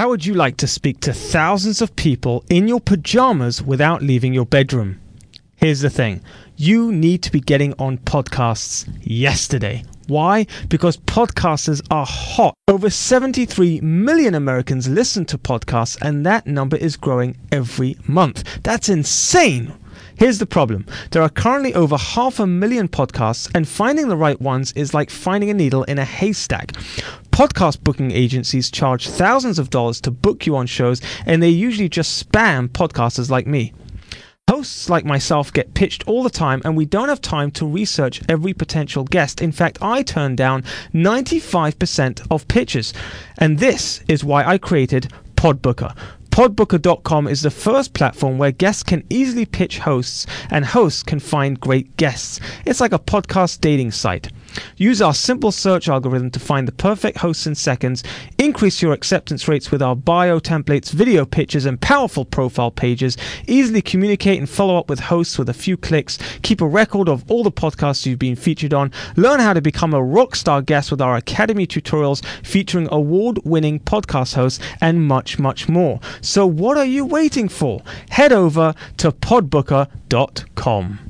How would you like to speak to thousands of people in your pajamas without leaving your bedroom? Here's the thing you need to be getting on podcasts yesterday. Why? Because podcasters are hot. Over 73 million Americans listen to podcasts, and that number is growing every month. That's insane. Here's the problem there are currently over half a million podcasts, and finding the right ones is like finding a needle in a haystack. Podcast booking agencies charge thousands of dollars to book you on shows, and they usually just spam podcasters like me. Hosts like myself get pitched all the time, and we don't have time to research every potential guest. In fact, I turn down 95% of pitches. And this is why I created Podbooker. Podbooker.com is the first platform where guests can easily pitch hosts and hosts can find great guests. It's like a podcast dating site. Use our simple search algorithm to find the perfect hosts in seconds. Increase your acceptance rates with our bio templates, video pictures, and powerful profile pages. Easily communicate and follow up with hosts with a few clicks. Keep a record of all the podcasts you've been featured on. Learn how to become a rockstar guest with our Academy tutorials featuring award winning podcast hosts and much, much more. So, what are you waiting for? Head over to podbooker.com.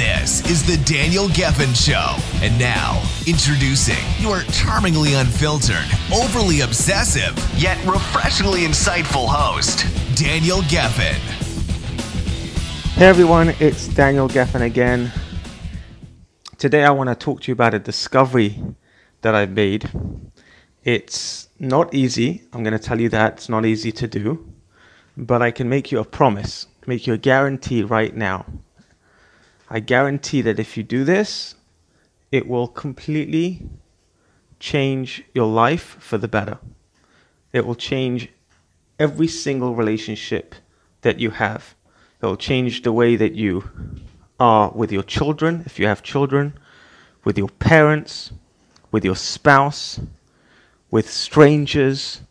This is the Daniel Geffen Show. And now, introducing your charmingly unfiltered, overly obsessive, yet refreshingly insightful host, Daniel Geffen. Hey everyone, it's Daniel Geffen again. Today I want to talk to you about a discovery that I've made. It's not easy, I'm going to tell you that it's not easy to do, but I can make you a promise, make you a guarantee right now I guarantee that if you do this, it will completely change your life for the better. It will change every single relationship that you have. It will change the way that you are with your children, if you have children, with your parents, with your spouse, with strangers,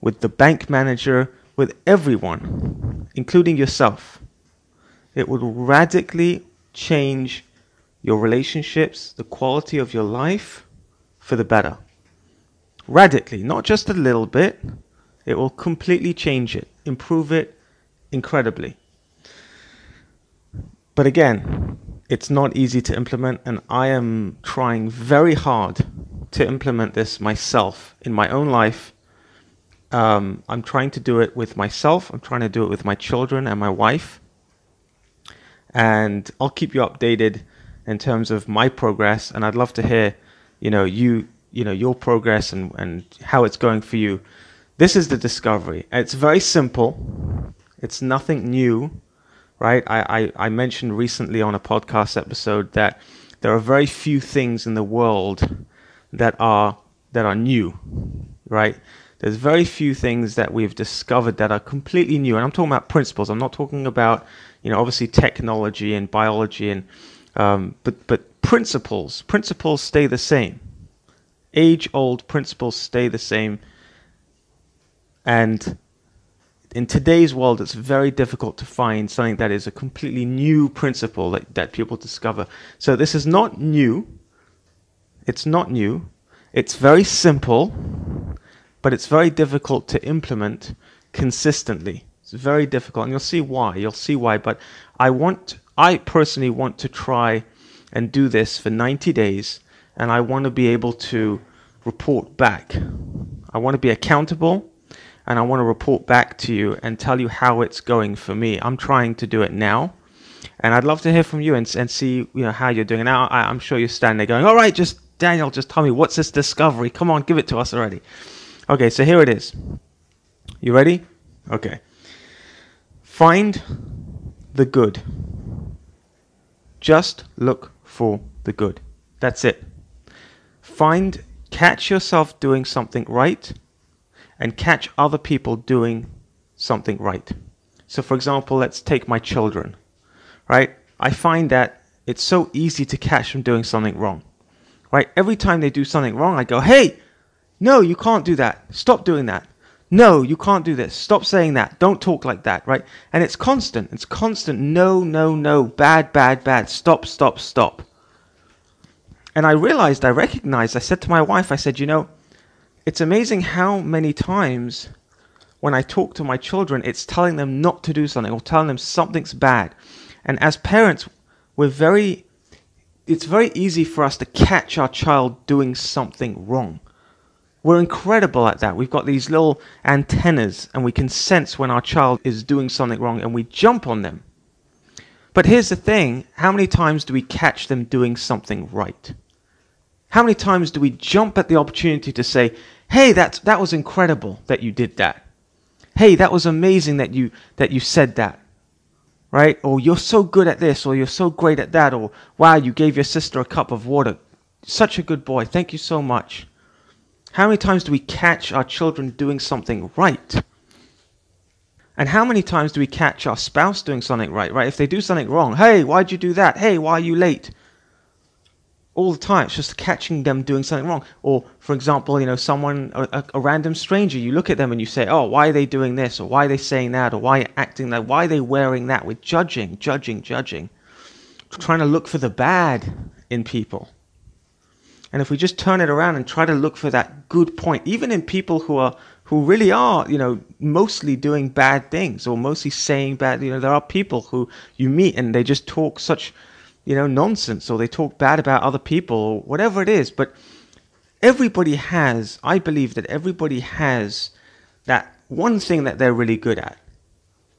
with the bank manager, with everyone, including yourself. It will radically change your relationships, the quality of your life for the better. Radically, not just a little bit, it will completely change it, improve it incredibly. But again, it's not easy to implement, and I am trying very hard to implement this myself in my own life. Um, I'm trying to do it with myself, I'm trying to do it with my children and my wife and I'll keep you updated in terms of my progress. And I'd love to hear, you know, you you know your progress and and how it's going for you. This is the discovery. It's very simple. It's nothing new, right? I, I, I mentioned recently on a podcast episode that there are very few things in the world that are that are new, right? There's very few things that we've discovered that are completely new. And I'm talking about principles. I'm not talking about you know, obviously technology and biology and um, but but principles principles stay the same. Age old principles stay the same. And in today's world, it's very difficult to find something that is a completely new principle that, that people discover. So this is not new. It's not new. It's very simple, but it's very difficult to implement consistently. It's very difficult, and you'll see why. You'll see why. But I want, I personally want to try and do this for 90 days, and I want to be able to report back. I want to be accountable, and I want to report back to you and tell you how it's going for me. I'm trying to do it now, and I'd love to hear from you and, and see you know how you're doing. Now I, I'm sure you're standing there going, "All right, just Daniel, just tell me what's this discovery? Come on, give it to us already." Okay, so here it is. You ready? Okay. Find the good. Just look for the good. That's it. Find, catch yourself doing something right and catch other people doing something right. So, for example, let's take my children, right? I find that it's so easy to catch them doing something wrong. right? Every time they do something wrong, I go, hey, no, you can't do that. Stop doing that. No, you can't do this. Stop saying that. Don't talk like that, right? And it's constant. It's constant. No, no, no. Bad, bad, bad. Stop, stop, stop. And I realized, I recognized, I said to my wife, I said, you know, it's amazing how many times when I talk to my children, it's telling them not to do something or telling them something's bad. And as parents, we're very, it's very easy for us to catch our child doing something wrong. We're incredible at that. We've got these little antennas and we can sense when our child is doing something wrong and we jump on them. But here's the thing how many times do we catch them doing something right? How many times do we jump at the opportunity to say, hey, that's, that was incredible that you did that? Hey, that was amazing that you, that you said that. Right? Or you're so good at this, or you're so great at that, or wow, you gave your sister a cup of water. Such a good boy. Thank you so much. How many times do we catch our children doing something right? And how many times do we catch our spouse doing something right, right? If they do something wrong, hey, why'd you do that? Hey, why are you late? All the time, it's just catching them doing something wrong. Or, for example, you know, someone, a, a random stranger, you look at them and you say, oh, why are they doing this? Or why are they saying that? Or why are acting that? Why are they wearing that? We're judging, judging, judging. Trying to look for the bad in people. And if we just turn it around and try to look for that good point, even in people who are who really are, you know, mostly doing bad things or mostly saying bad, you know, there are people who you meet and they just talk such, you know, nonsense or they talk bad about other people or whatever it is. But everybody has, I believe that everybody has that one thing that they're really good at.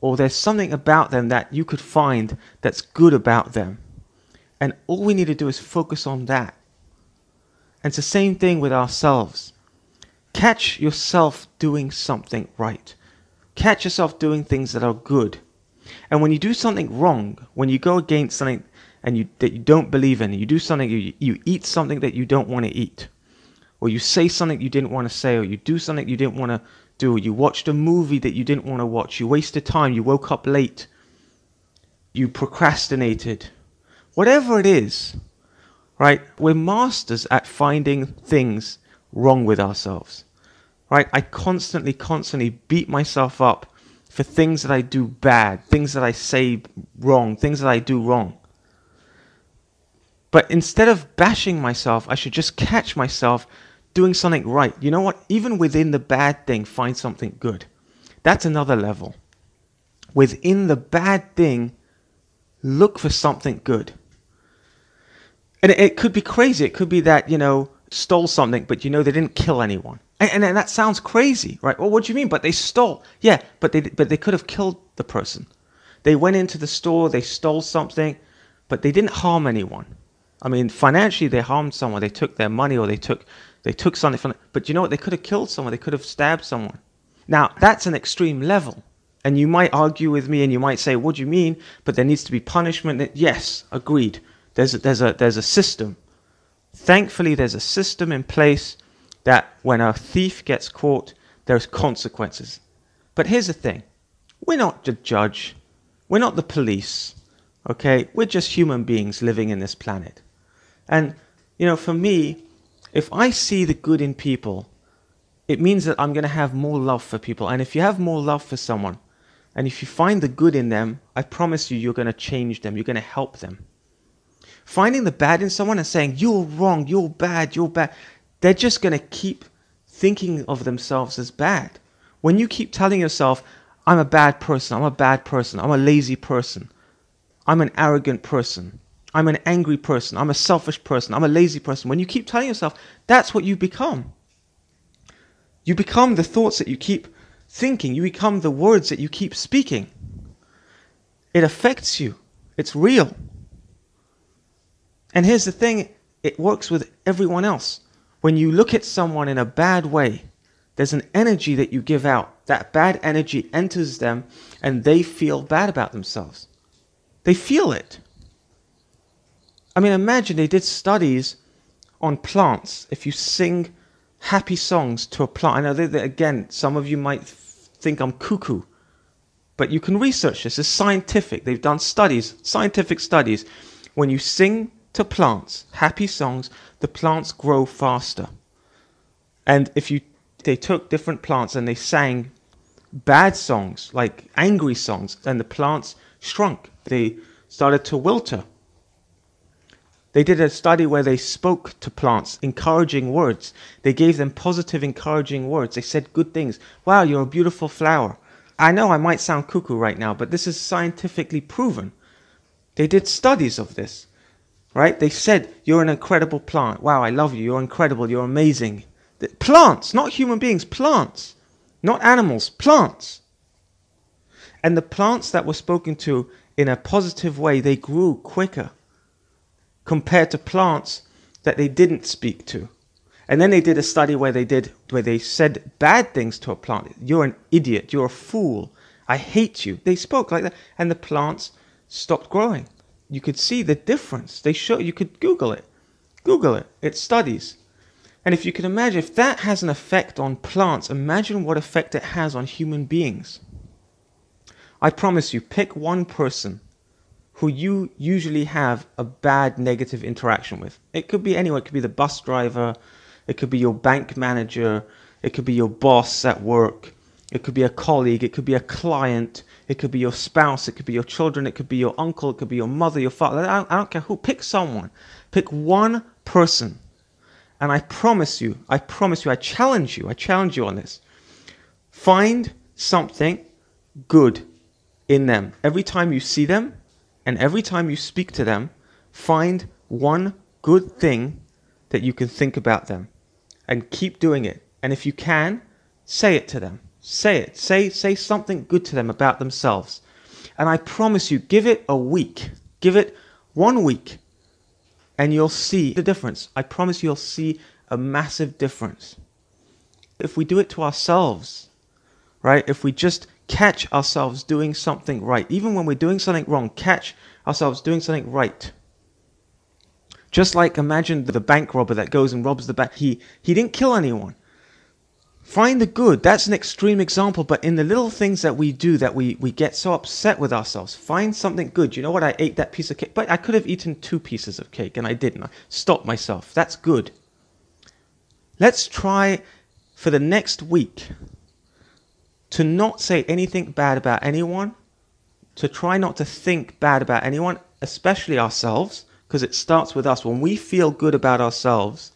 Or there's something about them that you could find that's good about them. And all we need to do is focus on that and it's the same thing with ourselves. Catch yourself doing something right. Catch yourself doing things that are good. And when you do something wrong, when you go against something and you, that you don't believe in, you do something, you, you eat something that you don't want to eat, or you say something you didn't want to say, or you do something you didn't want to do, or you watched a movie that you didn't want to watch, you wasted time, you woke up late, you procrastinated, whatever it is, right? We're masters at finding things wrong with ourselves, right? I constantly, constantly beat myself up for things that I do bad, things that I say wrong, things that I do wrong. But instead of bashing myself, I should just catch myself doing something right. You know what? Even within the bad thing, find something good. That's another level. Within the bad thing, look for something good. And it, it, could be crazy. It could be that, you know, stole something, but you know they didn't kill anyone. And, and, and that sounds crazy, right? Well, what do you mean? But they stole. Yeah, but they, but they could have killed the person. They went into the store, they stole something, but they didn't harm anyone. I mean, financially, they harmed someone. They took their money or they took, they took something from. But you know what? They could have killed someone. They could have stabbed someone. Now, that's an extreme level. And you might argue with me and you might say, what do you mean? But there needs to be punishment. Yes, agreed. There's a, there's a, there's a system. Thankfully, there's a system in place that when a thief gets caught, there's consequences. But here's the thing we're not the judge, we're not the police, okay? We're just human beings living in this planet. And, you know, for me, if I see the good in people, it means that I'm going to have more love for people. And if you have more love for someone, and if you find the good in them, I promise you, you're going to change them, you're going to help them finding the bad in someone and saying, you're wrong, you're bad, you're bad, they're just going to keep thinking of themselves as bad. When you keep telling yourself, I'm a bad person, I'm a bad person, I'm a lazy person, I'm an arrogant person, I'm an angry person, I'm a selfish person, I'm a lazy person, when you keep telling yourself, that's what you become. You become the thoughts that you keep thinking, you become the words that you keep speaking. It affects you, it's real. And here's the thing it works with everyone else. When you look at someone in a bad way, there's an energy that you give out. That bad energy enters them and they feel bad about themselves. They feel it. I mean, imagine they did studies on plants. If you sing happy songs to a plant, I know that, again, some of you might think I'm cuckoo, but you can research this. It's scientific. They've done studies, scientific studies. When you sing to plants, happy songs, the plants grow faster. And if you they took different plants and they sang bad songs, like angry songs, then the plants shrunk. They started to wilter. They did a study where they spoke to plants, encouraging words. They gave them positive, encouraging words. They said good things. Wow, you're a beautiful flower. I know I might sound cuckoo right now, but this is scientifically proven. They did studies of this, right? They said, You're an incredible plant. Wow, I love you. You're incredible. You're amazing. Plants, not human beings, plants. Not animals, plants. And the plants that were spoken to in a positive way, they grew quicker compared to plants that they didn't speak to. And then they did a study where they did where they said bad things to a plant. You're an idiot, you're a fool. I hate you. They spoke like that and the plants stopped growing. You could see the difference. They show you could Google it. Google it. It studies. And if you can imagine if that has an effect on plants, imagine what effect it has on human beings. I promise you, pick one person who you usually have a bad negative interaction with. It could be anyone, it could be the bus driver, it could be your bank manager, it could be your boss at work, it could be a colleague, it could be a client, it could be your spouse, it could be your children, it could be your uncle, it could be your mother, your father. I don't, I don't care who. Pick someone. Pick one person. And I promise you, I promise you, I challenge you, I challenge you on this. Find something good in them. Every time you see them, and every time you speak to them, find one good thing that you can think about them and keep doing it. And if you can, say it to them. Say it. Say, say something good to them about themselves. And I promise you, give it a week. Give it one week. And you'll see the difference. I promise you'll see a massive difference. If we do it to ourselves, right? If we just catch ourselves doing something right. Even when we're doing something wrong, catch ourselves doing something right. Just like imagine the bank robber that goes and robs the bank. He, he didn't kill anyone. Find the good. That's an extreme example, but in the little things that we do that we, we get so upset with ourselves, find something good. You know what? I ate that piece of cake, but I could have eaten two pieces of cake and I didn't. I stopped myself. That's good. Let's try for the next week to not say anything bad about anyone, to try not to think bad about anyone, especially ourselves, because it starts with us. When we feel good about ourselves,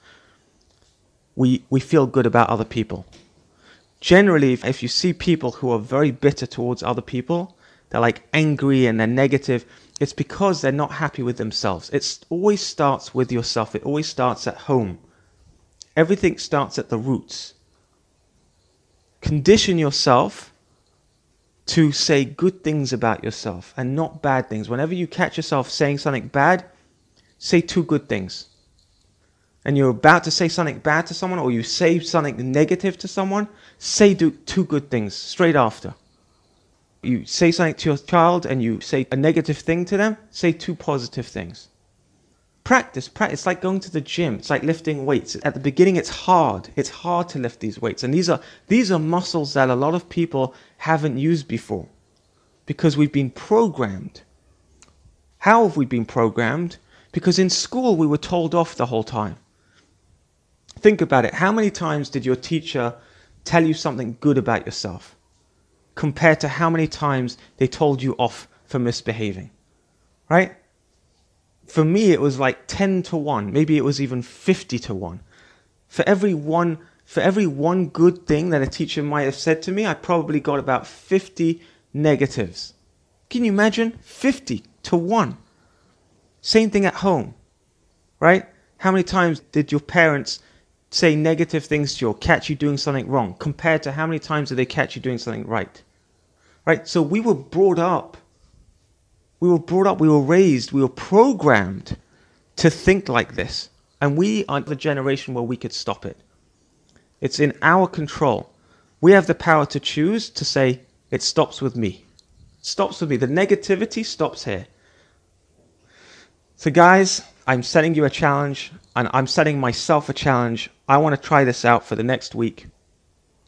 we, we feel good about other people. Generally, if, you see people who are very bitter towards other people, they're like angry and they're negative, it's because they're not happy with themselves. It always starts with yourself, it always starts at home. Everything starts at the roots condition yourself to say good things about yourself and not bad things. Whenever you catch yourself saying something bad, say two good things. And you're about to say something bad to someone or you say something negative to someone, say two good things straight after. You say something to your child and you say a negative thing to them, say two positive things. Practice practice it's like going to the gym. It's like lifting weights. At the beginning it's hard. It's hard to lift these weights. And these are these are muscles that a lot of people haven't used before because we've been programmed. How have we been programmed? Because in school we were told off the whole time think about it. How many times did your teacher tell you something good about yourself compared to how many times they told you off for misbehaving? Right? For me it was like 10 to 1 maybe it was even 50 to 1 for every one for every one good thing that a teacher might have said to me i probably got about 50 negatives. Can you imagine? 50 to 1 same thing at home right? How many times did your parents say negative things to you or catch you doing something wrong compared to how many times do they catch you doing something right right so we were brought up we were brought up, we were raised, we were programmed to think like this. And we are the generation where we could stop it. It's in our control. We have the power to choose to say, it stops with me. It stops with me. The negativity stops here. So, guys, I'm setting you a challenge and I'm setting myself a challenge. I want to try this out for the next week.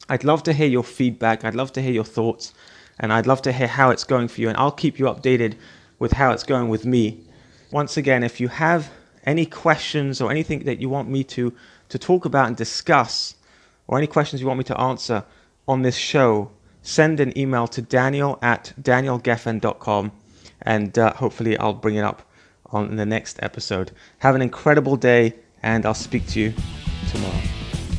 I'd love to hear your feedback. I'd love to hear your thoughts and I'd love to hear how it's going for you. And I'll keep you updated with how it's going with me. Once again, if you have any questions or anything that you want me to, to talk about and discuss, or any questions you want me to answer on this show, send an email to daniel at danielgeffen.com and uh, hopefully I'll bring it up on the next episode. Have an incredible day, and I'll speak to you tomorrow.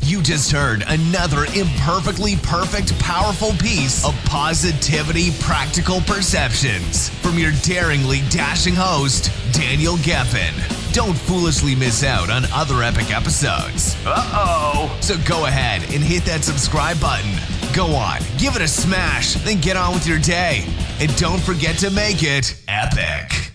You just heard another imperfectly perfect, powerful piece of positivity, practical perceptions from your daringly dashing host, Daniel Geffen. Don't foolishly miss out on other epic episodes. Uh oh. So go ahead and hit that subscribe button. Go on, give it a smash, then get on with your day. And don't forget to make it epic.